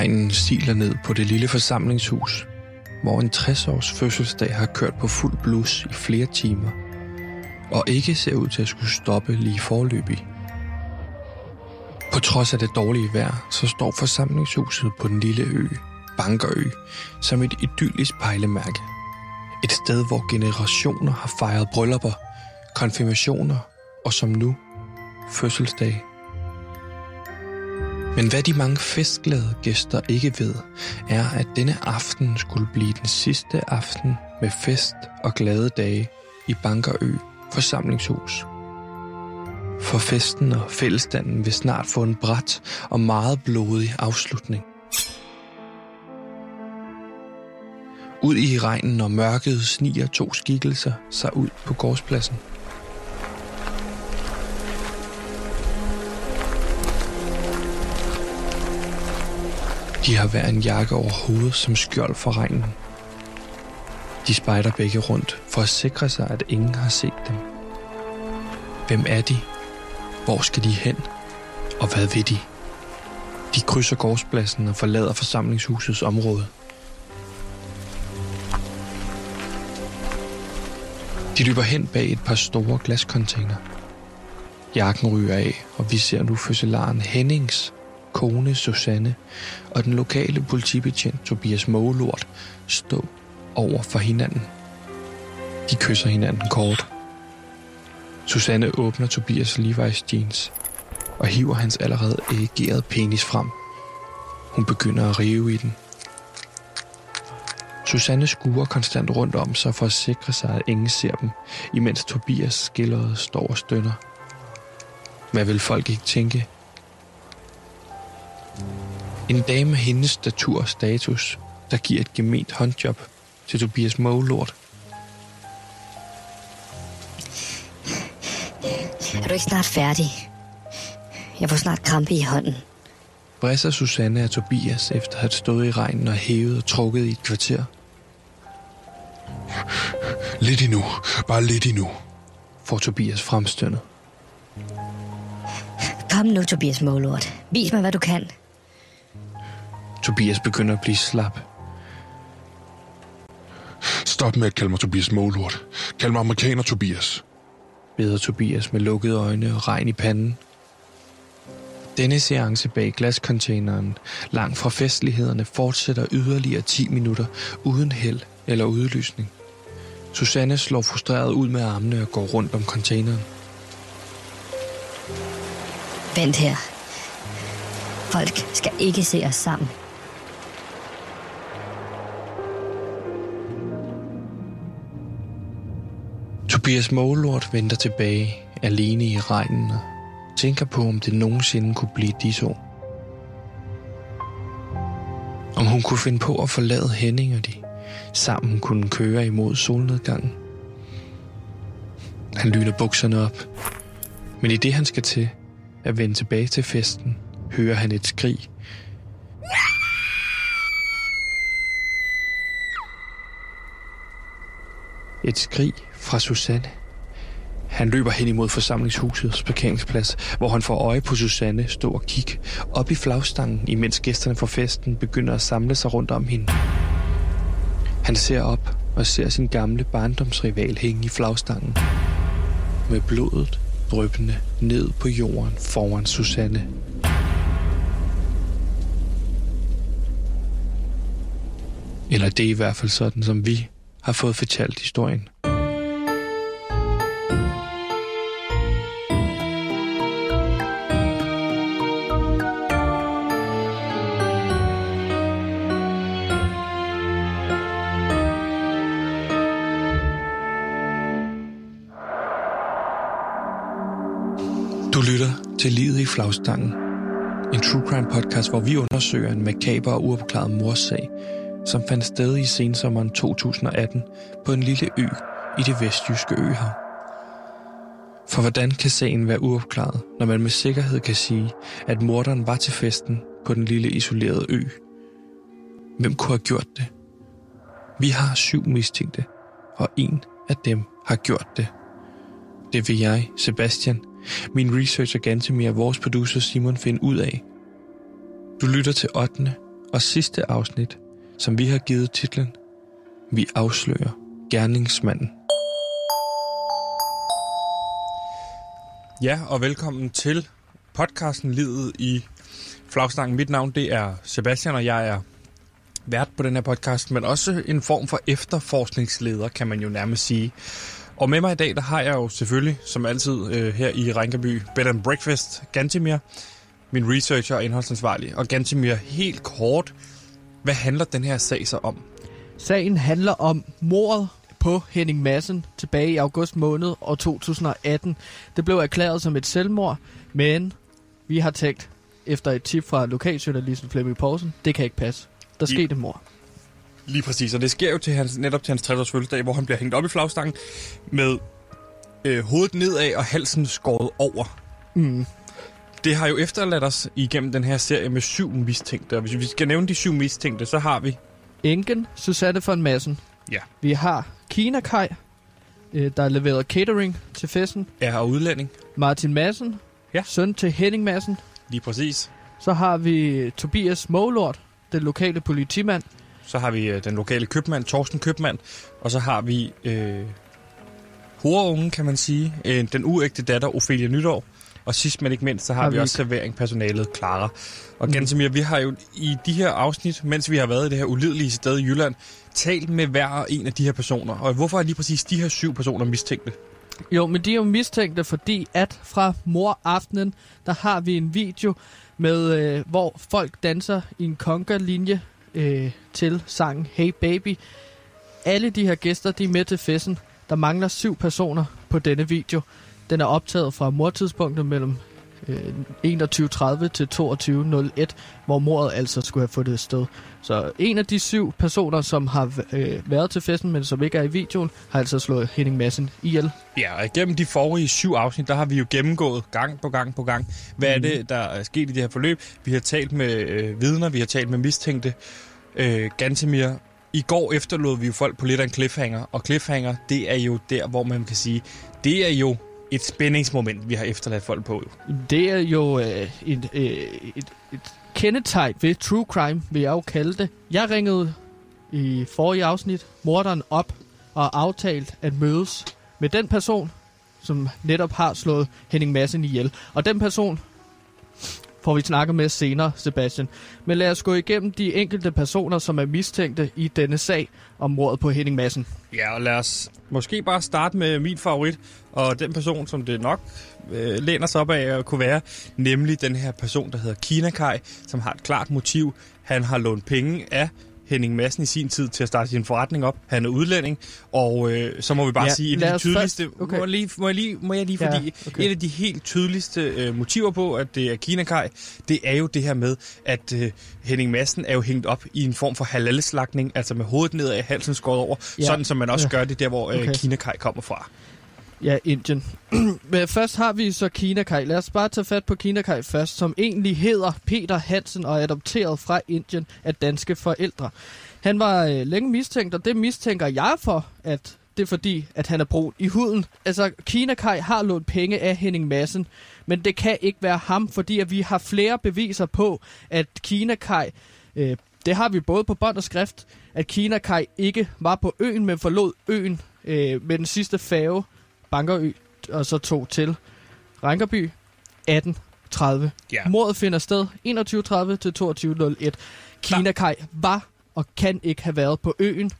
Regnen stiler ned på det lille forsamlingshus, hvor en 60-års fødselsdag har kørt på fuld blus i flere timer, og ikke ser ud til at skulle stoppe lige forløbig. På trods af det dårlige vejr, så står forsamlingshuset på den lille ø, Bankerø, som et idyllisk pejlemærke. Et sted, hvor generationer har fejret bryllupper, konfirmationer og som nu, fødselsdag. Men hvad de mange festglade gæster ikke ved, er, at denne aften skulle blive den sidste aften med fest og glade dage i Bankerø forsamlingshus. For festen og fællestanden vil snart få en bræt og meget blodig afslutning. Ud i regnen og mørket sniger to skikkelser sig ud på gårdspladsen. De har hver en jakke over hovedet som skjold for regnen. De spejder begge rundt for at sikre sig, at ingen har set dem. Hvem er de? Hvor skal de hen? Og hvad vil de? De krydser gårdspladsen og forlader forsamlingshusets område. De løber hen bag et par store glascontainer. Jakken ryger af, og vi ser nu fødselaren Hennings, kone Susanne og den lokale politibetjent Tobias Målort stå over for hinanden. De kysser hinanden kort. Susanne åbner Tobias Levi's jeans og hiver hans allerede ægerede penis frem. Hun begynder at rive i den. Susanne skuer konstant rundt om sig for at sikre sig, at ingen ser dem, imens Tobias skilleret står og stønner. Hvad vil folk ikke tænke? En dame med hendes statur og status, der giver et gement håndjob til Tobias Målort. Er du ikke snart færdig? Jeg får snart krampe i hånden. Bræsser Susanne af Tobias efter at have stået i regnen og hævet og trukket i et kvarter. Lidt endnu. Bare lidt endnu. Får Tobias fremstønnet. Kom nu, Tobias Målort. Vis mig, hvad du kan. Tobias begynder at blive slap. Stop med at kalde mig Tobias Målort. Kald mig amerikaner Tobias. Beder Tobias med lukkede øjne og regn i panden. Denne seance bag glascontaineren, langt fra festlighederne, fortsætter yderligere 10 minutter uden held eller udlysning. Susanne slår frustreret ud med armene og går rundt om containeren. Vent her. Folk skal ikke se os sammen. Tobias Målort venter tilbage, alene i regnen, og tænker på, om det nogensinde kunne blive disse år. Om hun kunne finde på at forlade Henning, og de sammen kunne køre imod solnedgangen. Han lyner bukserne op, men i det han skal til at vende tilbage til festen, hører han et skrig. Et skrig fra Susanne. Han løber hen imod forsamlingshusets parkeringsplads, hvor han får øje på Susanne stå og kigge op i flagstangen, imens gæsterne fra festen begynder at samle sig rundt om hende. Han ser op og ser sin gamle barndomsrival hænge i flagstangen. Med blodet drøbende ned på jorden foran Susanne. Eller det er i hvert fald sådan, som vi har fået fortalt historien. Du lytter til Livet i flagstangen. En true crime podcast, hvor vi undersøger en makaber og uopklaret morsag, som fandt sted i sensommeren 2018 på en lille ø i det vestjyske øhav. For hvordan kan sagen være uopklaret, når man med sikkerhed kan sige, at morderen var til festen på den lille isolerede ø? Hvem kunne have gjort det? Vi har syv mistænkte, og en af dem har gjort det. Det vil jeg, Sebastian, min researcher Gantemir og vores producer Simon finder ud af. Du lytter til 8. og sidste afsnit, som vi har givet titlen Vi afslører gerningsmanden. Ja, og velkommen til podcasten Livet i flagstangen. Mit navn det er Sebastian, og jeg er vært på den her podcast, men også en form for efterforskningsleder, kan man jo nærmest sige. Og med mig i dag, der har jeg jo selvfølgelig, som altid øh, her i Rinkaby, Bed and Breakfast, Gantimir, min researcher og indholdsansvarlig. Og Gantimir, helt kort, hvad handler den her sag så om? Sagen handler om mordet på Henning Madsen tilbage i august måned år 2018. Det blev erklæret som et selvmord, men vi har tænkt, efter et tip fra lokaljournalisten Flemming Poulsen, det kan ikke passe. Der I- skete et mord. Lige præcis, og det sker jo til hans, netop til hans 60 års fødselsdag, hvor han bliver hængt op i flagstangen med øh, hovedet nedad og halsen skåret over. Mm. Det har jo efterladt os igennem den her serie med syv mistænkte, og hvis vi skal nævne de syv mistænkte, så har vi... Enken, Susanne von Madsen. Ja. Vi har Kina Kai, øh, der leverede catering til festen. Er og udlænding. Martin Madsen, Ja. søn til Henning Madsen. Lige præcis. Så har vi Tobias Målort, den lokale politimand. Så har vi øh, den lokale købmand, Torsten Købmand. Og så har vi øh, horungen, kan man sige. Øh, den uægte datter, Ophelia Nytår. Og sidst men ikke mindst, så har, Har vi vi også serveringpersonalet, Clara. Og Mm. Gantemir, vi har jo i de her afsnit, mens vi har været i det her ulidelige sted i Jylland, talt med hver en af de her personer. Og hvorfor er lige præcis de her syv personer mistænkte? Jo, men de er jo mistænkte, fordi at fra moraftenen, der har vi en video, med øh, hvor folk danser i en conga-linje øh, til sangen Hey Baby. Alle de her gæster, de er med til festen. Der mangler syv personer på denne video. Den er optaget fra mortidspunktet mellem 21.30 til 22.01, hvor mordet altså skulle have fundet sted. Så en af de syv personer, som har øh, været til festen, men som ikke er i videoen, har altså slået Henning Madsen ihjel. Ja, og igennem de forrige syv afsnit, der har vi jo gennemgået gang på gang på gang, hvad er det, der er sket i det her forløb. Vi har talt med øh, vidner, vi har talt med mistænkte. Øh, Gantemir, i går efterlod vi jo folk på lidt af en cliffhanger, og cliffhanger, det er jo der, hvor man kan sige, det er jo et spændingsmoment, vi har efterladt folk på. Det er jo øh, et, øh, et, et kendetegn ved true crime, vil jeg jo kalde det. Jeg ringede i forrige afsnit morderen op og aftalt at mødes med den person, som netop har slået Henning Madsen ihjel. Og den person får vi snakket med senere, Sebastian. Men lad os gå igennem de enkelte personer, som er mistænkte i denne sag om mordet på Henning Madsen. Ja, og lad os måske bare starte med min favorit, og den person, som det nok øh, læner sig op af at kunne være, nemlig den her person, der hedder Kina Kai, som har et klart motiv. Han har lånt penge af Henning Madsen i sin tid til at starte sin forretning op. Han er udlænding, og øh, så må vi bare Ja, sige, et af de tydeligste, først- okay. må, jeg lige, må, jeg lige, må jeg lige, Ja, fordi okay. et af de helt tydeligste øh, motiver på, at det er Kina Kai, det er jo det her med, at øh, Henning Madsen er jo hængt op i en form for halalslagning, altså med hovedet nedad af halsen skåret over, Ja. ja. sådan som man også Ja. gør det der, hvor øh, Okay. Kina Kai kommer fra. Ja, Indien. Men først har vi så Kina Kai. Lad os bare tage fat på Kina Kai først, som egentlig hedder Peter Hansen og er adopteret fra Indien af danske forældre. Han var øh, længe mistænkt, og det mistænker jeg for, at det er fordi, at han er brun i huden. Altså, Kina Kai har lånt penge af Henning Madsen, men det kan ikke være ham, fordi at vi har flere beviser på, at Kina Kai, øh, det har vi både på bånd og skrift, at Kina Kai ikke var på øen, men forlod øen øh, med den sidste færge, Bankerø, og så tog til Rankerby 18.30. Ja. Mordet finder sted 21.30 til 22.01. Kina Kai var og kan ikke have været på øen,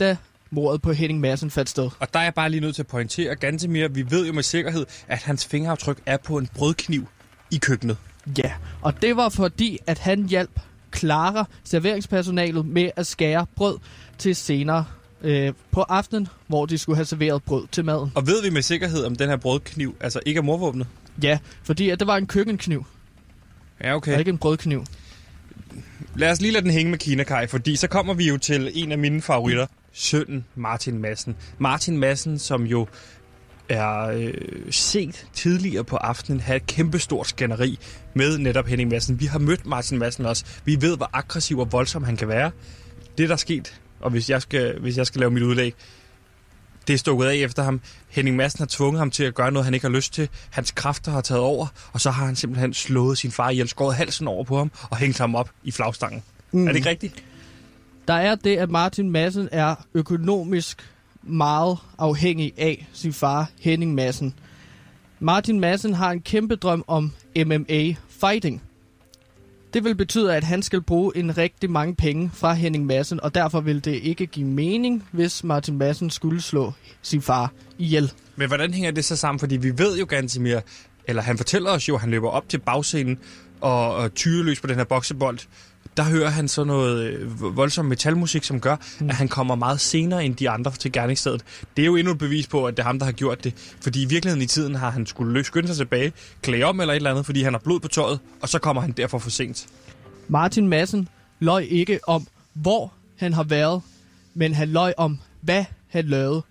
da mordet på Henning Madsen fandt sted. Og der er jeg bare lige nødt til at pointere, Gantemir, vi ved jo med sikkerhed, at hans fingeraftryk er på en brødkniv i køkkenet. Ja, og det var fordi, at han hjalp Clara, serveringspersonalet, med at skære brød til senere øh, på aftenen, hvor de skulle have serveret brød til maden. Og ved vi med sikkerhed, om den her brødkniv altså ikke er morvåbnet? Ja, fordi at det var en køkkenkniv, Ja, okay. og ikke en brødkniv. Lad os lige lade den hænge med Kina Kai, fordi så kommer vi jo til en af mine favoritter. Sønnen Martin Madsen. Martin Madsen, som jo er øh, set tidligere på aftenen have et kæmpestort skænderi med netop Henning Madsen. Vi har mødt Martin Madsen også. Vi ved, hvor aggressiv og voldsom han kan være. Det, der er sket, og hvis jeg skal, hvis jeg skal lave mit udlæg, det er stukket af efter ham. Henning Madsen har tvunget ham til at gøre noget, han ikke har lyst til. Hans kræfter har taget over, og så har han simpelthen slået sin far ihjel, skåret halsen over på ham og hængt ham op i flagstangen. Mm. Er det ikke rigtigt? Der er det, at Martin Madsen er økonomisk meget afhængig af sin far, Henning Madsen. Martin Madsen har en kæmpe drøm om MMA fighting. Det vil betyde, at han skal bruge en rigtig mange penge fra Henning Madsen, og derfor vil det ikke give mening, hvis Martin Madsen skulle slå sin far ihjel. Men hvordan hænger det så sammen? Fordi vi ved jo ganske mere, eller han fortæller os jo, at han løber op til bagscenen og, og tyreløs på den her boksebold der hører han så noget øh, voldsom metalmusik, som gør, mm. at han kommer meget senere end de andre til gerningsstedet. Det er jo endnu et bevis på, at det er ham, der har gjort det. Fordi i virkeligheden i tiden har han skulle skynde sig tilbage, klæde om eller et eller andet, fordi han har blod på tøjet, og så kommer han derfor for sent. Martin Madsen løj ikke om, hvor han har været, men han løj om, hvad han lavede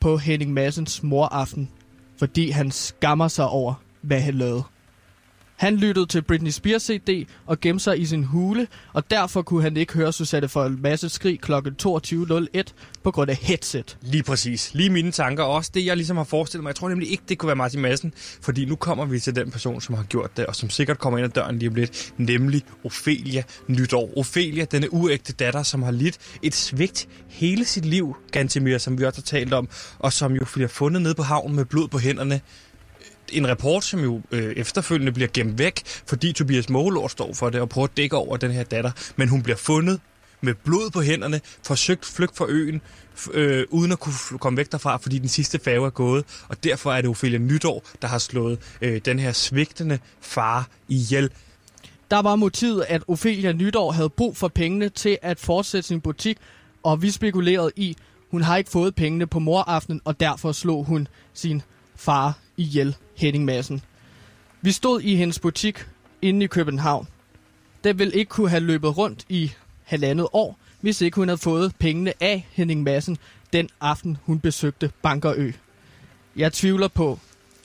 på Henning Massens moraften, fordi han skammer sig over, hvad han lavede. Han lyttede til Britney Spears CD og gemte sig i sin hule, og derfor kunne han ikke høre Susanne for en masse skrig kl. 22.01 på grund af headset. Lige præcis. Lige mine tanker. Også det, jeg ligesom har forestillet mig. Jeg tror nemlig ikke, det kunne være Martin Madsen, fordi nu kommer vi til den person, som har gjort det, og som sikkert kommer ind ad døren lige om lidt, nemlig Ophelia Nytår. Ophelia, denne uægte datter, som har lidt et svigt hele sit liv, Gantemir, som vi også har talt om, og som jo bliver fundet nede på havnen med blod på hænderne en rapport, som jo øh, efterfølgende bliver gemt væk, fordi Tobias Målord står for det og prøver at dække over den her datter. Men hun bliver fundet med blod på hænderne, forsøgt flygt fra øen, øh, uden at kunne komme væk derfra, fordi den sidste færge er gået. Og derfor er det Ophelia Nytår, der har slået øh, den her svigtende far ihjel. Der var motivet, at Ophelia Nytår havde brug for pengene til at fortsætte sin butik, og vi spekulerede i, hun har ikke fået pengene på moraftenen, og derfor slog hun sin far ihjel. Henning Madsen. Vi stod i hendes butik inde i København. Den ville ikke kunne have løbet rundt i halvandet år, hvis ikke hun havde fået pengene af Henning Madsen den aften, hun besøgte Bankerø. Jeg tvivler på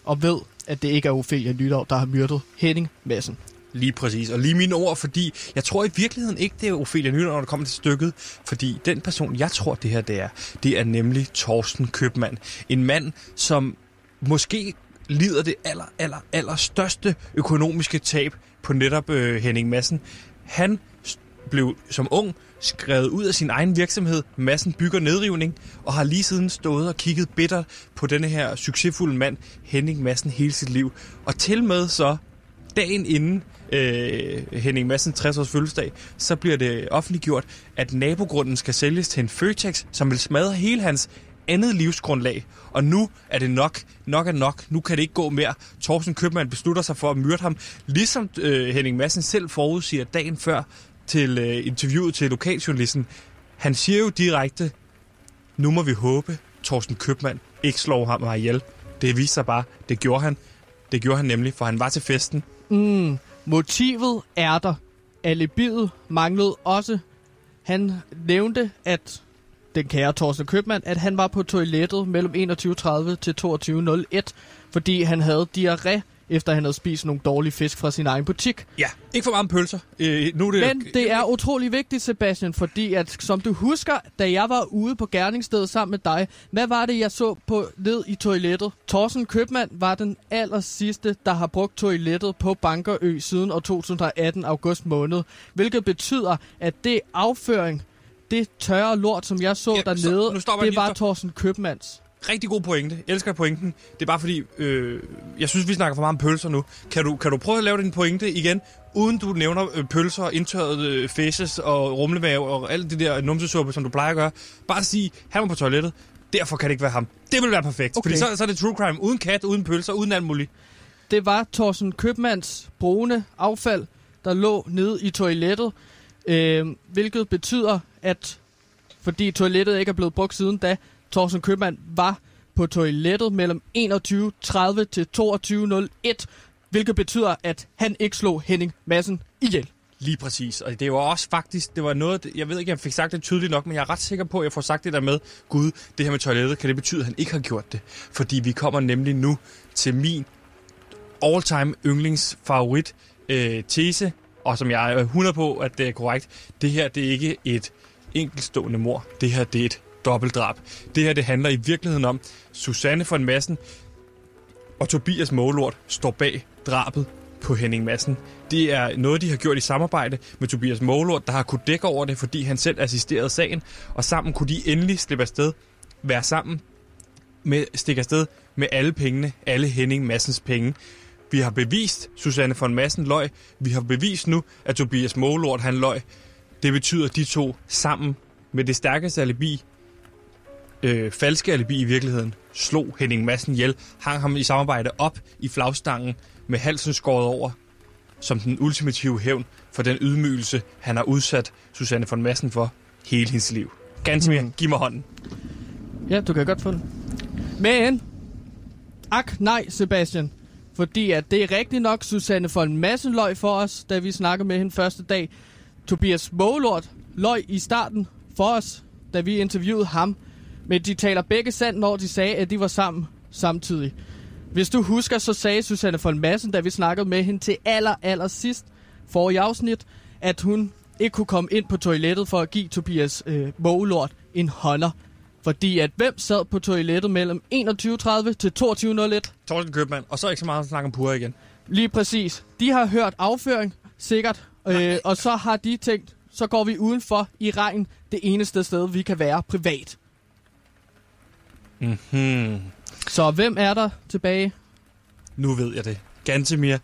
og ved, at det ikke er Ophelia Nytår, der har myrdet Henning Madsen. Lige præcis. Og lige mine ord, fordi jeg tror i virkeligheden ikke, det er Ophelia Nytår, når det kommer til stykket. Fordi den person, jeg tror, det her det er, det er nemlig Torsten Købmand. En mand, som måske lider det aller, aller, aller største økonomiske tab på netop øh, Henning Madsen. Han blev som ung skrevet ud af sin egen virksomhed, Massen Bygger Nedrivning, og har lige siden stået og kigget bittert på denne her succesfulde mand, Henning Madsen, hele sit liv. Og til med så dagen inden øh, Henning Madsens 60 års fødselsdag, så bliver det offentliggjort, at nabogrunden skal sælges til en Føtex, som vil smadre hele hans andet livsgrundlag. Og nu er det nok. Nok er nok. Nu kan det ikke gå mere. Thorsten Købmann beslutter sig for at myrde ham. Ligesom øh, Henning Madsen selv forudsiger dagen før til øh, interviewet til lokaljournalisten. Han siger jo direkte, nu må vi håbe, Thorsten Købmann ikke slår ham ihjel. Det viser sig bare, det gjorde han. Det gjorde han nemlig, for han var til festen. Mm, motivet er der. Alibiet manglede også. Han nævnte, at den kære Thorsten Købmann, at han var på toilettet mellem 21.30 til 22.01, fordi han havde diarré efter han havde spist nogle dårlige fisk fra sin egen butik. Ja, ikke for mange pølser. Øh, nu er det... Men det er utrolig vigtigt, Sebastian, fordi at, som du husker, da jeg var ude på gerningsstedet sammen med dig, hvad var det, jeg så på ned i toilettet? Thorsten Købmand var den aller sidste, der har brugt toilettet på Bankerø siden år 2018 august måned, hvilket betyder, at det afføring, det tørre lort, som jeg så ja, dernede, så, det var Thorsten Købmands. Rigtig god pointe. Jeg elsker pointen. Det er bare fordi, øh, jeg synes, vi snakker for meget om pølser nu. Kan du, kan du prøve at lave din pointe igen, uden du nævner øh, pølser, indtørrede øh, faces og rumlemave og alt det der numsesuppe, som du plejer at gøre. Bare sige, han var på toilettet. Derfor kan det ikke være ham. Det vil være perfekt. Okay. Fordi så, så er det true crime. Uden kat, uden pølser, uden alt muligt. Det var Thorsten Købmands brune affald, der lå nede i toilettet. Øh, hvilket betyder, at fordi toilettet ikke er blevet brugt siden da, Thorsten Købmann var på toilettet mellem 21.30 til 22.01, hvilket betyder, at han ikke slog Henning Madsen ihjel. Lige præcis, og det var også faktisk, det var noget, jeg ved ikke, jeg fik sagt det tydeligt nok, men jeg er ret sikker på, at jeg får sagt det der med, gud, det her med toilettet, kan det betyde, at han ikke har gjort det? Fordi vi kommer nemlig nu til min all-time yndlingsfavorit øh, tese, og som jeg er 100 på, at det er korrekt, det her det er ikke et enkeltstående mor. Det her det er et dobbeltdrab. Det her det handler i virkeligheden om, Susanne von Massen og Tobias Målort står bag drabet på Henning Madsen. Det er noget, de har gjort i samarbejde med Tobias Målort, der har kunne dække over det, fordi han selv assisterede sagen, og sammen kunne de endelig slippe afsted, være sammen, med, stikke afsted med alle pengene, alle Henning Massens penge. Vi har bevist, Susanne von Massen løg. Vi har bevist nu, at Tobias Målort han løg. Det betyder, at de to sammen med det stærkeste alibi, øh, falske alibi i virkeligheden, slog Henning Madsen ihjel, hang ham i samarbejde op i flagstangen med halsen skåret over, som den ultimative hævn for den ydmygelse, han har udsat Susanne von Massen for hele hendes liv. Ganske mm. giv mig hånden. Ja, du kan godt få den. Men, ak nej, Sebastian. Fordi at det er rigtigt nok, Susanne von Massen løg for os, da vi snakkede med hende første dag. Tobias Målort løg i starten for os, da vi interviewede ham. Men de taler begge sandt, når de sagde, at de var sammen samtidig. Hvis du husker, så sagde Susanne von Massen, da vi snakkede med hende til aller, aller sidst for i afsnit, at hun ikke kunne komme ind på toilettet for at give Tobias øh, Målort en hånder. Fordi at hvem sad på toilettet mellem 21.30 til 22.01? Torsten Købmann, og så ikke så meget at snakke om pure igen. Lige præcis. De har hørt afføring, sikkert. Øh, og så har de tænkt, så går vi udenfor i regn, det eneste sted, vi kan være privat. Mm-hmm. Så hvem er der tilbage? Nu ved jeg det. Gantemir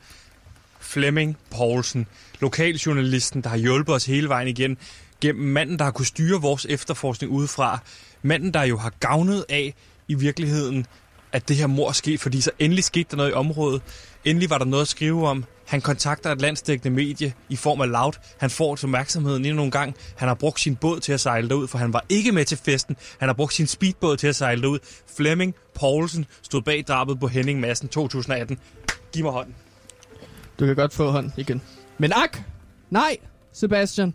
Flemming Poulsen, lokaljournalisten, der har hjulpet os hele vejen igen, gennem manden, der har kunne styre vores efterforskning udefra. Manden, der jo har gavnet af i virkeligheden, at det her mor skete, fordi så endelig skete der noget i området. Endelig var der noget at skrive om. Han kontakter et landsdækkende medie i form af Loud. Han får opmærksomheden endnu nogle gang. Han har brugt sin båd til at sejle derud, for han var ikke med til festen. Han har brugt sin speedbåd til at sejle derud. Flemming Poulsen stod bag drabet på Henning Madsen 2018. Giv mig hånden. Du kan godt få hånden igen. Men ak! Nej, Sebastian.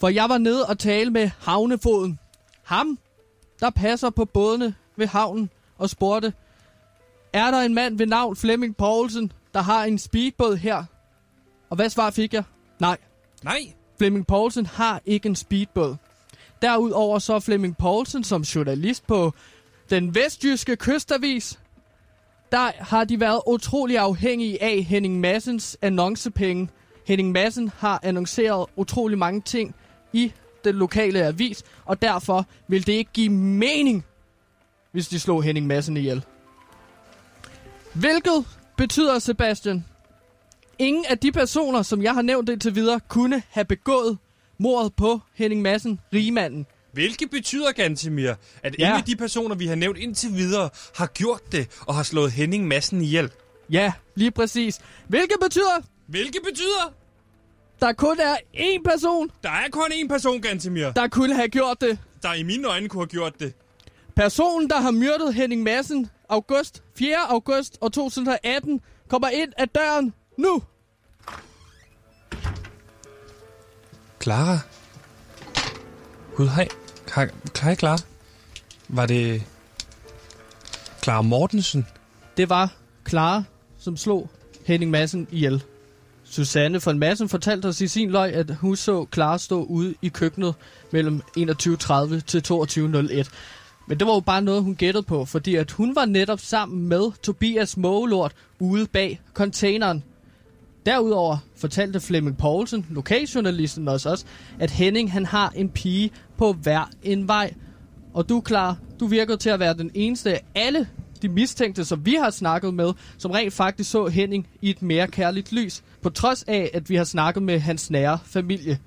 For jeg var nede og tale med havnefoden. Ham, der passer på bådene ved havnen og spurgte, er der en mand ved navn Flemming Poulsen, der har en speedbåd her? Og hvad svar fik jeg? Nej. Nej. Flemming Poulsen har ikke en speedbåd. Derudover så er Flemming Poulsen som journalist på den vestjyske kystavis. Der har de været utrolig afhængige af Henning Massens annoncepenge. Henning Massen har annonceret utrolig mange ting i den lokale avis, og derfor vil det ikke give mening, hvis de slog Henning Madsen ihjel. Hvilket betyder, Sebastian, ingen af de personer, som jeg har nævnt indtil videre, kunne have begået mordet på Henning Madsen, rigmanden. Hvilket betyder, Gantemir, at ja. ingen af de personer, vi har nævnt indtil videre, har gjort det og har slået Henning Madsen ihjel. Ja, lige præcis. Hvilket betyder... Hvilket betyder... Der kun er én person... Der er kun én person, Gantemir. Der kunne have gjort det. Der i mine øjne kunne have gjort det. Personen, der har myrdet Henning Madsen august, 4. august og 2018, kommer ind ad døren nu. Clara? Gud, hej. Hej, Clara. Var det Clara Mortensen? Det var Clara, som slog Henning Madsen ihjel. Susanne von Madsen fortalte os i sin løg, at hun så Clara stå ude i køkkenet mellem 21.30 til 22.01. Men det var jo bare noget, hun gættede på, fordi at hun var netop sammen med Tobias Mågelort ude bag containeren. Derudover fortalte Flemming Poulsen, lokaljournalisten også, også, at Henning han har en pige på hver en vej. Og du, klar, du virker til at være den eneste af alle de mistænkte, som vi har snakket med, som rent faktisk så Henning i et mere kærligt lys, på trods af, at vi har snakket med hans nære familie.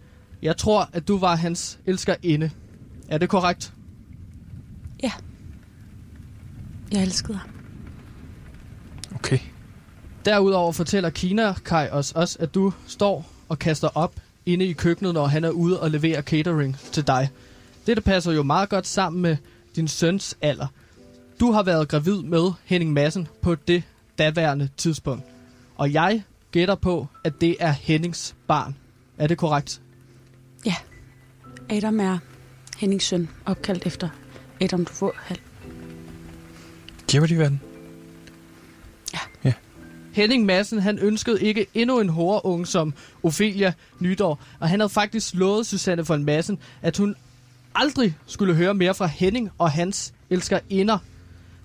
Jeg tror, at du var hans elskerinde. Er det korrekt? Ja. Jeg elskede ham. Okay. Derudover fortæller Kina Kai os også, at du står og kaster op inde i køkkenet, når han er ude og leverer catering til dig. Det passer jo meget godt sammen med din søns alder. Du har været gravid med Henning Madsen på det daværende tidspunkt. Og jeg gætter på, at det er Hennings barn. Er det korrekt? Ja. Adam er Hennings søn, opkaldt efter Adam Duvå Hal. Giver de verden? Ja. ja. Henning Madsen, han ønskede ikke endnu en unge som Ophelia Nydår, og han havde faktisk lovet Susanne von Madsen, at hun aldrig skulle høre mere fra Henning og hans elskerinder.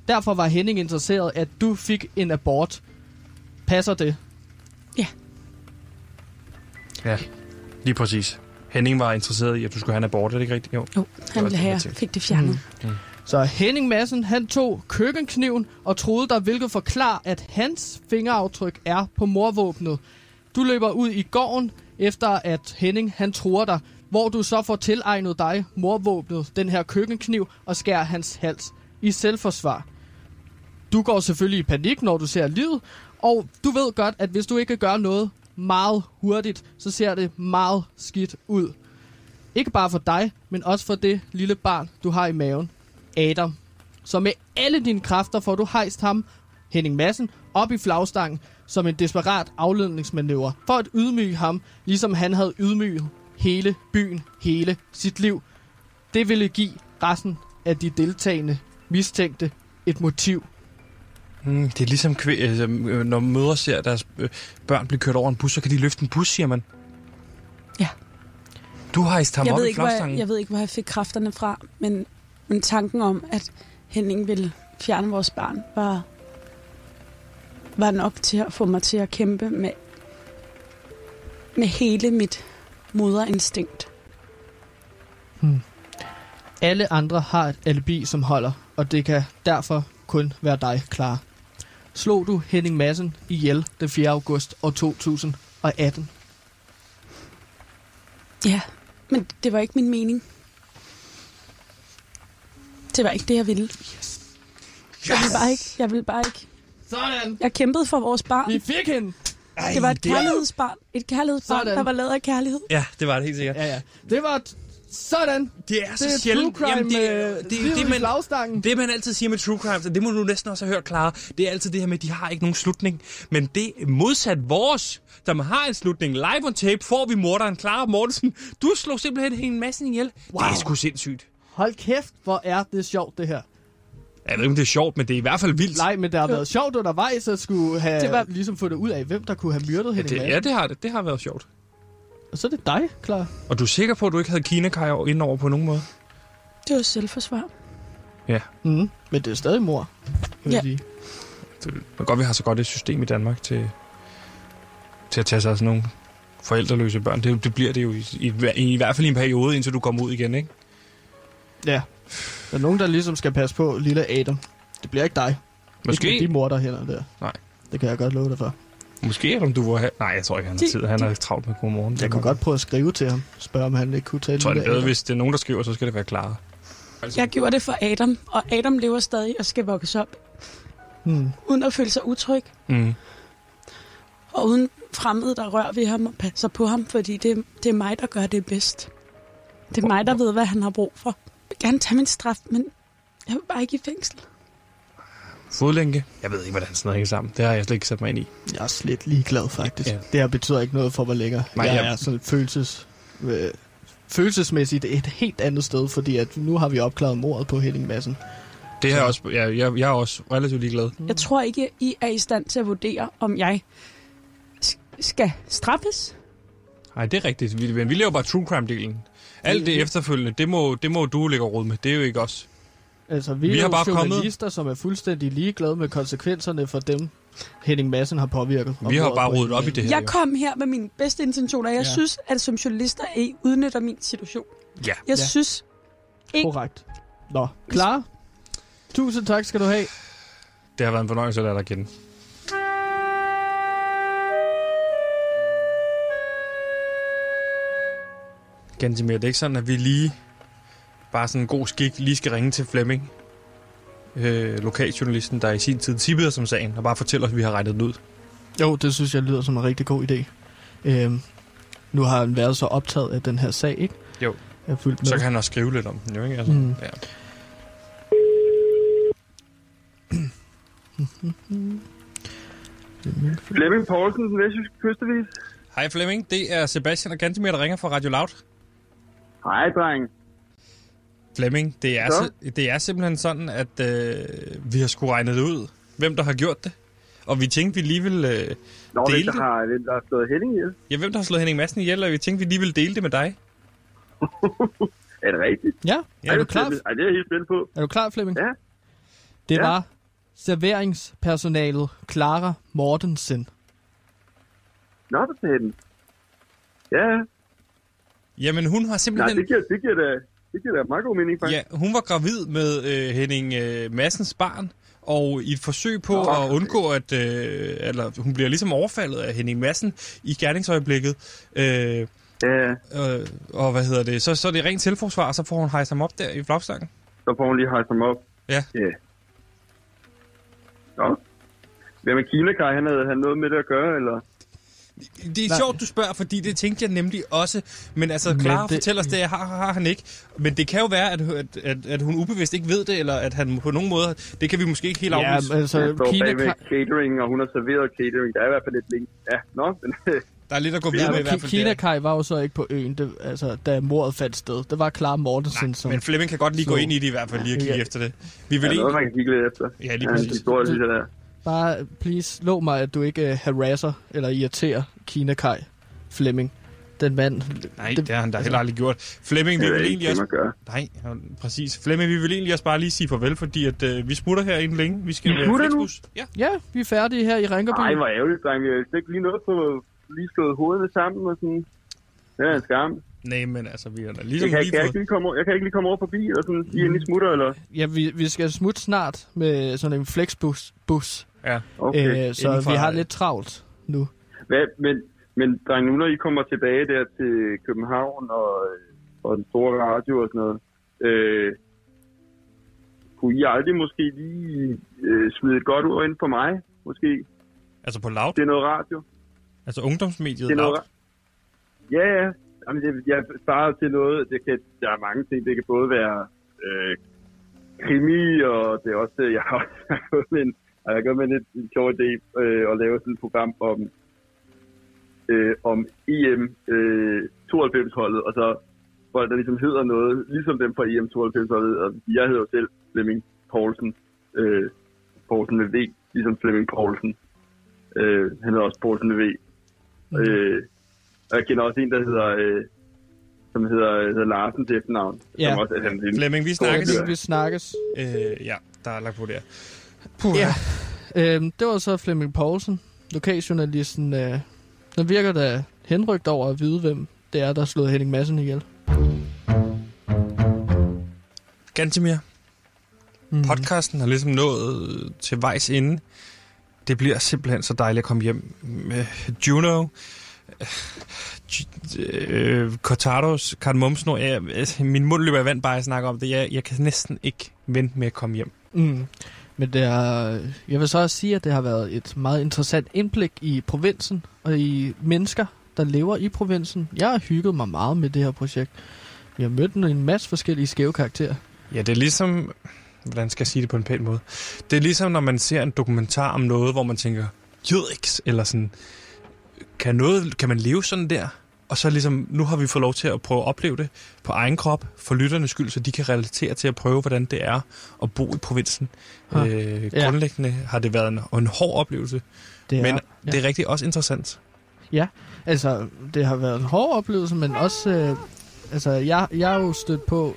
Derfor var Henning interesseret, at du fik en abort. Passer det? Ja, lige præcis. Henning var interesseret i, at du skulle have en abort, er det ikke rigtigt? Jo. Jo, han ville det, have, fik det fjernet. Mm. Så Henning Madsen, han tog køkkenkniven og troede dig, hvilket forklarer, at hans fingeraftryk er på morvåbnet. Du løber ud i gården, efter at Henning han tror dig, hvor du så får tilegnet dig morvåbnet, den her køkkenkniv, og skærer hans hals i selvforsvar. Du går selvfølgelig i panik, når du ser livet, og du ved godt, at hvis du ikke gør noget meget hurtigt, så ser det meget skidt ud. Ikke bare for dig, men også for det lille barn, du har i maven. Adam. Så med alle dine kræfter får du hejst ham, Henning Madsen, op i flagstangen som en desperat afledningsmanøvre for at ydmyge ham, ligesom han havde ydmyget hele byen, hele sit liv. Det ville give resten af de deltagende mistænkte et motiv. Mm, det er ligesom, altså, når mødre ser deres øh, børn blive kørt over en bus, så kan de løfte en bus, siger man. Ja. Du har hejst ham Jeg op ved, i ikke, hvor jeg, jeg ved ikke, hvor jeg fik kræfterne fra, men, men tanken om, at Henning ville fjerne vores barn, var, var nok til at få mig til at kæmpe med, med hele mit moderinstinkt. Alle andre har et alibi, som holder, og det kan derfor kun være dig, klar. Slog du Henning Madsen ihjel den 4. august år 2018? Ja, men det var ikke min mening. Det var ikke det, jeg ville. Jeg ville bare ikke. Jeg ville bare ikke. Sådan! Jeg kæmpede for vores barn. Vi fik hende! Ej, Det var et det- kærlighedsbarn. Et kærlighedsbarn, Sådan. der var lavet af kærlighed. Ja, det var det helt sikkert. Ja, ja. Det var... Sådan! Det er så Det er sjældent. true crime Jamen, det, med det, det, det, i man, det, man altid siger med true crime, det må du næsten også have hørt, Clara, det er altid det her med, at de har ikke nogen slutning. Men det er modsat vores, der har en slutning. Live on tape får vi morderen Clara Mortensen. Du slog simpelthen en masse ihjel. Wow. Det er sgu sindssygt. Hold kæft, hvor er det sjovt, det her. Jeg ved ikke, om det er sjovt, men det er i hvert fald vildt. Nej, men det har været sjovt undervejs at skulle have Det det var- ligesom fundet ud af, hvem der kunne have myrdet Henning det, Madsen. ja, det har det. Det har været sjovt. Og så er det dig, klar. Og du er sikker på, at du ikke havde Kina Kaj ind over på nogen måde? Det var selvforsvar. Ja. Mm. Men det er stadig mor. vil jeg Ja. sige. Det er godt, vi har så godt et system i Danmark til, til at tage sig af sådan nogle forældreløse børn. Det, det bliver det jo i, i, i, i hvert fald i en periode, indtil du kommer ud igen, ikke? Ja. Der er nogen, der ligesom skal passe på lille Adam. Det bliver ikke dig. Måske, Ikke de morder hænder der. Nej. Det kan jeg godt love dig for. Måske om du var have... Nej, jeg tror ikke, han har tid. Han er travlt med godmorgen. Jeg kunne godt prøve at skrive til ham. Spørge, om han ikke kunne tage Jeg tror, det er bedre, hvis det er nogen, der skriver, så skal det være klare. Jeg gjorde det for Adam, og Adam lever stadig og skal vokse op, Hmm. uden at føle sig utryg, Mm. og uden fremmede, der rører ved ham og passer på ham, fordi det, det er mig, der gør det bedst. Det er mig, der ved, hvad han har brug for. Jeg vil gerne tage min straf, men jeg vil bare ikke i fængsel. Fodlænke. Jeg ved ikke, hvordan sådan noget hænger sammen. Det har jeg slet ikke sat mig ind i. Jeg er slet ligeglad, faktisk. Ja. Ja. Det her betyder ikke noget for mig længere. Nej, jeg jeg- er sådan følelses, øh, følelsesmæssigt et helt andet sted, fordi at nu har vi opklaret mordet på Henning Madsen. Det her er også, jeg, jeg, jeg er også relativt ligeglad. Jeg tror ikke, I er i stand til at vurdere, om jeg skal straffes. Nej, det er rigtigt. Vi, men vi laver bare true crime-delen. Alt det efterfølgende, det må, det må du lægge råd med. Det er jo ikke os. Altså, vi, Vi er har jo bare kommet- journalister, som er fuldstændig ligeglade med konsekvenserne for dem, Henning Madsen har påvirket. Vi har bare rodet op i det her. Jeg kom her med mine bedste intentioner. Jeg Ja. synes, at som journalister, I udnytter min situation. Ja. Jeg Ja. synes, ikke- Korrekt. Nå, klar? Tusind tak skal du have. Det har været en fornøjelse at lade dig kende. Gantimir, det er ikke sådan, at vi lige, bare sådan en god skik, lige skal ringe til Flemming, øh, lokaljournalisten, der i sin tid tippede os om sagen, og bare fortælle os, at vi har regnet den ud. Jo, det synes jeg lyder som en rigtig god idé. Øhm, nu har han været så optaget af den her sag, ikke? Jo. Jeg er fuldt med. Så kan han også skrive lidt om den, jo ikke? Altså, Mm. ja. Flemming Poulsen, den vestjyske kystevis. Hej Flemming, det er Sebastian og Gantimir, der ringer fra Radio Loud. Hej, dreng. Flemming, det er, det er simpelthen sådan, at øh, vi har sgu regnet det ud, hvem der har gjort det. Og vi tænkte, vi lige ville øh, Nå, dele hvem der det. har, hvem der har slået Henning ihjel? Ja, hvem der har slået Henning Madsen ihjel, og vi tænkte, vi lige ville dele det med dig. Er det rigtigt? Ja, Ja, er du det klar? Ej, det er helt spændt på. Er du klar, Flemming? Ja. Det Ja. var serveringspersonalet Clara Mortensen, Nå, for fanden. Ja, ja. Jamen, hun har Nej, simpelthen... det giver, det giver da, det giver da meget god mening, faktisk. Ja, hun var gravid med øh, Henning øh, Massens barn, og i et forsøg på Nå. at undgå, at øh, eller, hun bliver ligesom overfaldet af Henning Madsen i gerningsøjeblikket, øh, Ja, øh, og hvad hedder det, så, så er det rent selvforsvar, og så får hun hejst ham op der i flagstangen. så får hun lige hejst ham op. Ja. Ja. Nå. Hvad med Kina, Kai? Han havde han noget med det at gøre, eller? Det er Nej. sjovt, du spørger, fordi det tænkte jeg nemlig også. Men altså, Clara det- fortæller os det, har, har han ikke. Men det kan jo være, at, at, at, at hun ubevidst ikke ved det, eller at han på nogen måde... Det kan vi måske ikke helt Ja, afvise. altså, Han står Kina, bag ved Kai- catering, og hun har serveret catering. Der er i hvert fald lidt link. Ja, nå, men Der er lidt at gå videre Ja, med i hvert fald. Kina. Kai var jo så ikke på øen, det, altså, da mordet fandt sted. Det var Clara Mortensen, som... Men Flemming kan godt lige gå Så- ind i det i hvert fald, lige at kigge Ja. efter det. Vi vil der er noget, man kan kigge lidt efter. Ja, lige Ja, en præcis. historie, jeg, der. Bare, please, lov mig, at du ikke uh, harasser eller irriterer Kina Kai Flemming. Den mand... Nej, det har han da heller aldrig gjort. Flemming, vi Det er vil ikke egentlig det, også... Nej, præcis. Flemming, vi vil egentlig også bare lige sige farvel, fordi at, øh, vi smutter her inden længe. Vi skal I med smutter nu? Ja. Ja, vi er færdige her i Ringerby. Ej, hvor ærgerligt, dreng. Vi har ikke lige noget på lige slået hovederne sammen og sådan. Det er en skam. Nej, men altså, vi har da Jeg ligesom kan, lige kan, jeg ikke lige komme, over- jeg kan ikke lige komme over forbi, eller sådan, I smutter, eller? Ja, vi, vi skal smutte snart med sådan en flexbus. Bus. Ja. Okay. Øh, så inden for- vi har lidt travlt nu. Hvad, men, men dreng, nu når I kommer tilbage der til København og, og den store radio og sådan noget, øh, kunne I aldrig måske lige øh, smide et godt ord ind på mig? Måske. Altså på loud. Det er noget radio. Altså ungdomsmediet Det er noget loud. ra- Ja, ja. Jamen, det, jeg sparer til noget. Det kan, der er mange ting. Det kan både være øh, krimi, og det er også... øh, Jeg har også gået med en, jeg gået med lidt- en sjov idé øh, at lave sådan et program om, øh, om EM øh, 92-holdet, og så hvor der ligesom hedder noget, ligesom dem fra EM 92-holdet, og jeg hedder selv Flemming Poulsen, øh, Poulsen med V, ligesom Flemming Poulsen. Øh, han hedder også Poulsen med V. Øh, og jeg kender også en, der hedder, øh, som hedder, hedder Larsen til efternavn. Ja. Som også er. Flemming, vi snakkes. vi, vi snakkes. Øh, ja, der er lagt på der. Puh, Ja. Øhm, det var så Flemming Poulsen, lokaljournalisten. Øh, den virker da henrygt over at vide, hvem det er, der har slået Henning Madsen ihjel. Gantemir, Mm. podcasten har ligesom nået til vejs ende. Det bliver simpelthen så dejligt at komme hjem med Juno, øh, Cortados, Cardamomsnor. Jeg, altså, min mund løber i vand bare at snakke om det. Jeg, jeg kan næsten ikke vente med at komme hjem. Mm. Men det er, jeg vil så også sige, at det har været et meget interessant indblik i provinsen og i mennesker, der lever i provinsen. Jeg har hygget mig meget med det her projekt. Vi har mødt en masse forskellige skæve karakterer. Ja, det er ligesom... Hvordan skal jeg sige det på en pæn måde? Det er ligesom, når man ser en dokumentar om noget, hvor man tænker, jødiks, eller sådan, kan, noget, kan man leve sådan der? Og så ligesom, nu har vi fået lov til at prøve at opleve det på egen krop, for lytternes skyld, så de kan relatere til at prøve, hvordan det er at bo i provinsen. Øh, ja. grundlæggende har det været en, en hård oplevelse, Det er, men ja. det er rigtig også interessant. Altså, det har været en hård oplevelse, men også... Øh, altså, jeg, jeg er jo stødt på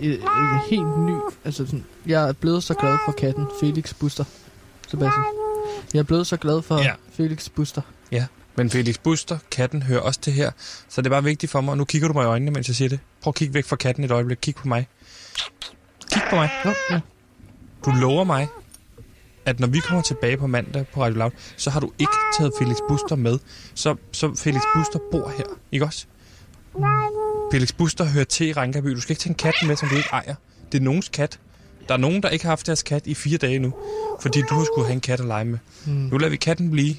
et helt ny... Altså, sådan, jeg er blevet så glad for katten Felix Buster. Sebastian. Jeg er blevet så glad for Ja. ja. Felix Buster. Men Felix Buster, katten, hører også det her, så det er bare vigtigt for mig, og nu kigger du mig i øjnene, mens jeg siger det. Prøv at kigge væk fra katten et øjeblik. Kig på mig. Kig på mig. Jo, ja. Du lover mig, at når vi kommer tilbage på mandag på Radio Loud, så har du ikke taget Felix Buster med. Så, så Felix Buster bor her, ikke også? Felix Buster hører til i Rankaby. Du skal ikke tage en kat med, som du ikke ejer. Det er nogens kat. Der er nogen, der ikke har haft deres kat i fire dage nu, fordi du har skulle have en kat at lege med. Mm. Nu lader vi katten blive.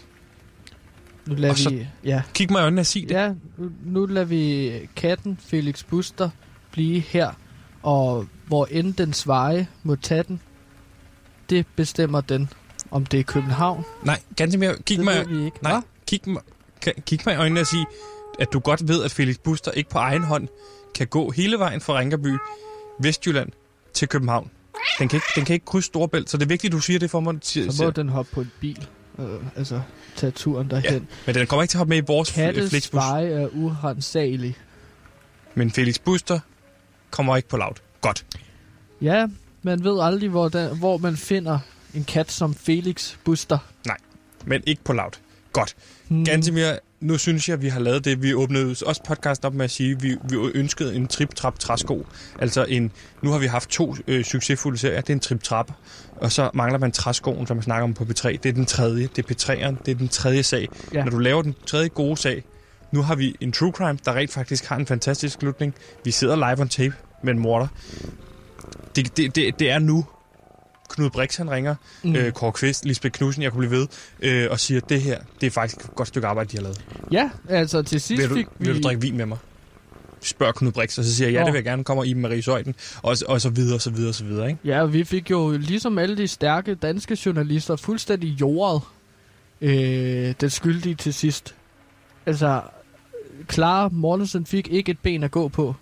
Nu lader Og så- vi... Ja, Kig mig i øjnene og sig det. ja nu, nu lader vi katten Felix Buster blive her. Og hvor end dens veje må tage den, det bestemmer den, om det er København. Nej, ganske mere. Kig det mig, vi ikke. nej, Hva? kig, kig mig i øjnene og sige, at du godt ved, at Felix Buster ikke på egen hånd kan gå hele vejen fra Rinkerby, Vestjylland til København. Den kan ikke, den kan ikke krydse Storebælt, så det er vigtigt, at du siger det for mig. Så må den hoppe på en bil. Øh, altså, tage turen derhen. Ja. Men den kommer ikke til at hoppe med i vores Kattes Flixbus. veje er urensagelige. Men Felix Buster kommer ikke på loud. Godt. Ja, man ved aldrig, hvor, der, hvor man finder en kat som Felix Buster. Men ikke på loud. Godt. Hmm. Gantemir, nu synes jeg, at vi har lavet det. Vi åbnede også podcast op med at sige, at vi, vi ønskede en trip-trap træsko. Altså en, nu har vi haft to øh, succesfulde serier. Det er en trip-trap. Og så mangler man træskoen, som man snakker om på P3. Det er den tredje. Det er P3'eren. Det er den tredje sag. Ja. Når du laver den tredje gode sag, nu har vi en true crime, der rent faktisk har en fantastisk slutning. Vi sidder live on tape med en morder. Det, det, det, det er nu. Knud Brix, han ringer. Mm. Øh, Kåre Kvist, Lisbeth Knudsen, jeg kunne blive ved, øh, og siger, at det her, det er faktisk et godt stykke arbejde, de har lavet. Ja, altså til sidst Vil du, fik vi... vil du drikke vin med mig? Spørger Knud Brix, og så siger jeg, ja, det vil jeg gerne, kommer i Marie Søjden, og, så- og så videre, og så videre, og så videre, ikke? Ja, vi fik jo ligesom alle de stærke danske journalister fuldstændig jordet øh, den skyldige til sidst. Altså, Clara Mortensen fik ikke et ben at gå på.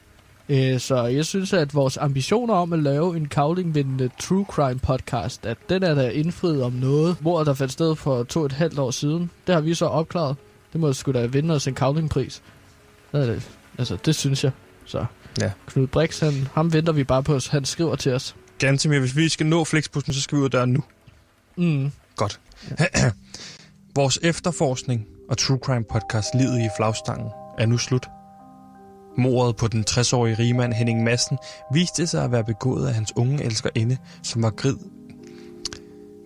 Øh, så jeg synes, at vores ambitioner om at lave en kavlingvindende true crime podcast, at den er der indfriet om noget, hvor der fandt sted for to og et halvt år siden. Det har vi så opklaret. Det må sgu da vinde os en kavlingpris. Det er det. Altså, det synes jeg. Så Ja. Knud Brix, han, ham venter vi bare på. Han skriver til os. Ganske mere, hvis vi skal nå Flixbussen, så skal vi ud af døren nu. Mm. Godt. Vores efterforskning og True Crime podcast Livet i flagstangen er nu slut. Mordet på den 60-årige rigmand Henning Madsen viste sig at være begået af hans unge elskerinde, som var grid.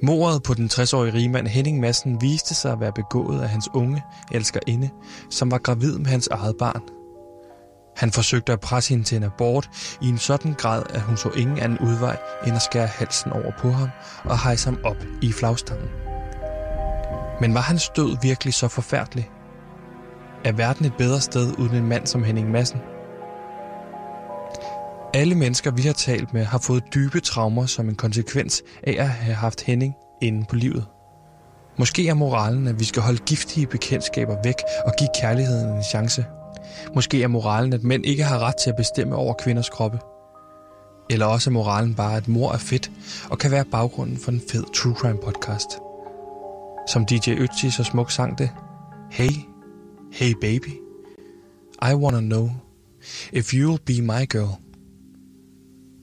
Mordet på den 60-årige rigmand Henning Madsen viste sig at være begået af hans unge elskerinde, som var gravid med hans eget barn. Han forsøgte at presse hende til en abort i en sådan grad, at hun så ingen anden udvej end at skære halsen over på ham og hejse ham op i flagstangen. Men var hans død virkelig så forfærdelig? Er verden et bedre sted uden en mand som Henning Madsen? Alle mennesker, vi har talt med, har fået dybe traumer som en konsekvens af at have haft Henning inde på livet. Måske er moralen, at vi skal holde giftige bekendtskaber væk og give kærligheden en chance. Måske er moralen, at mænd ikke har ret til at bestemme over kvinders kroppe. Eller også er moralen bare, at mor er fedt og kan være baggrunden for en fed true crime podcast. Som DJ Ötzi så smukt sang det. Hey, hey baby, I wanna know if you'll be my girl.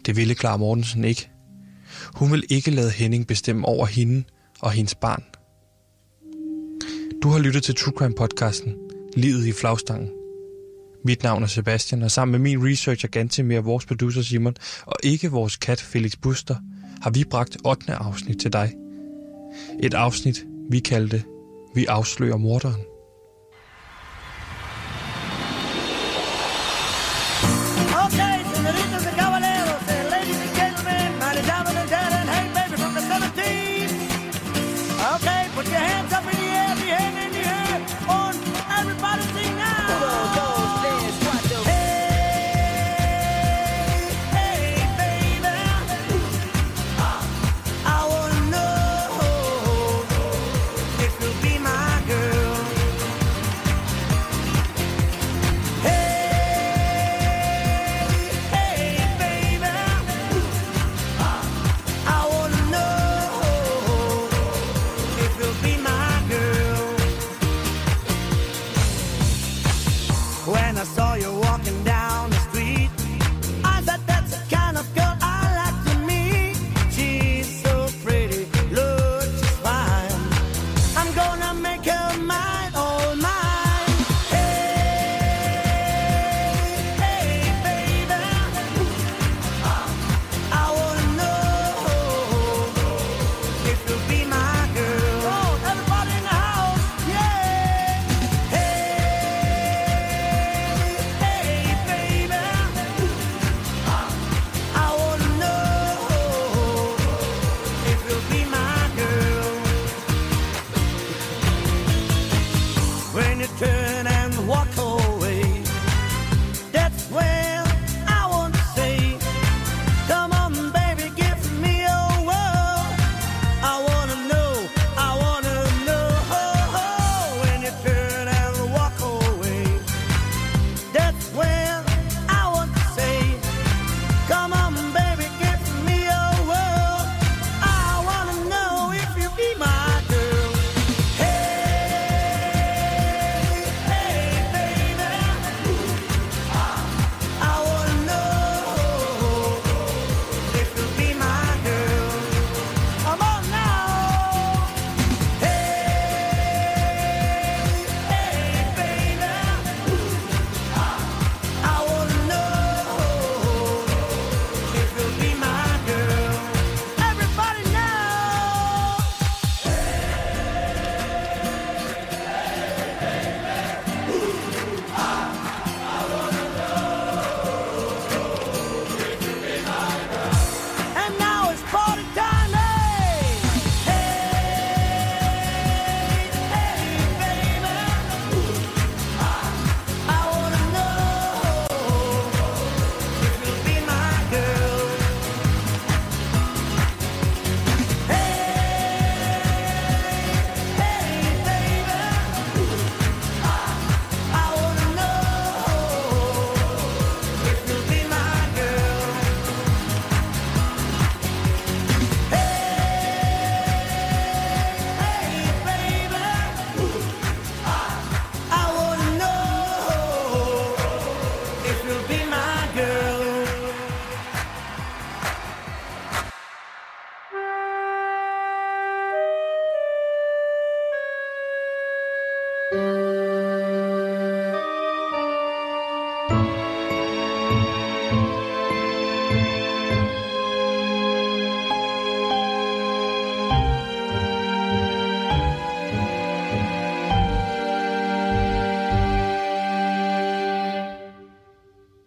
Det ville Clara Mortensen ikke. Hun vil ikke lade Henning bestemme over hende og hendes barn. Du har lyttet til True Crime podcasten Livet i flagstangen. Mit navn er Sebastian, og sammen med min researcher Gantemir, vores producer Simon, og ikke vores kat Felix Buster, har vi bragt 8. afsnit til dig. Et afsnit, vi kaldte Vi afslører morderen.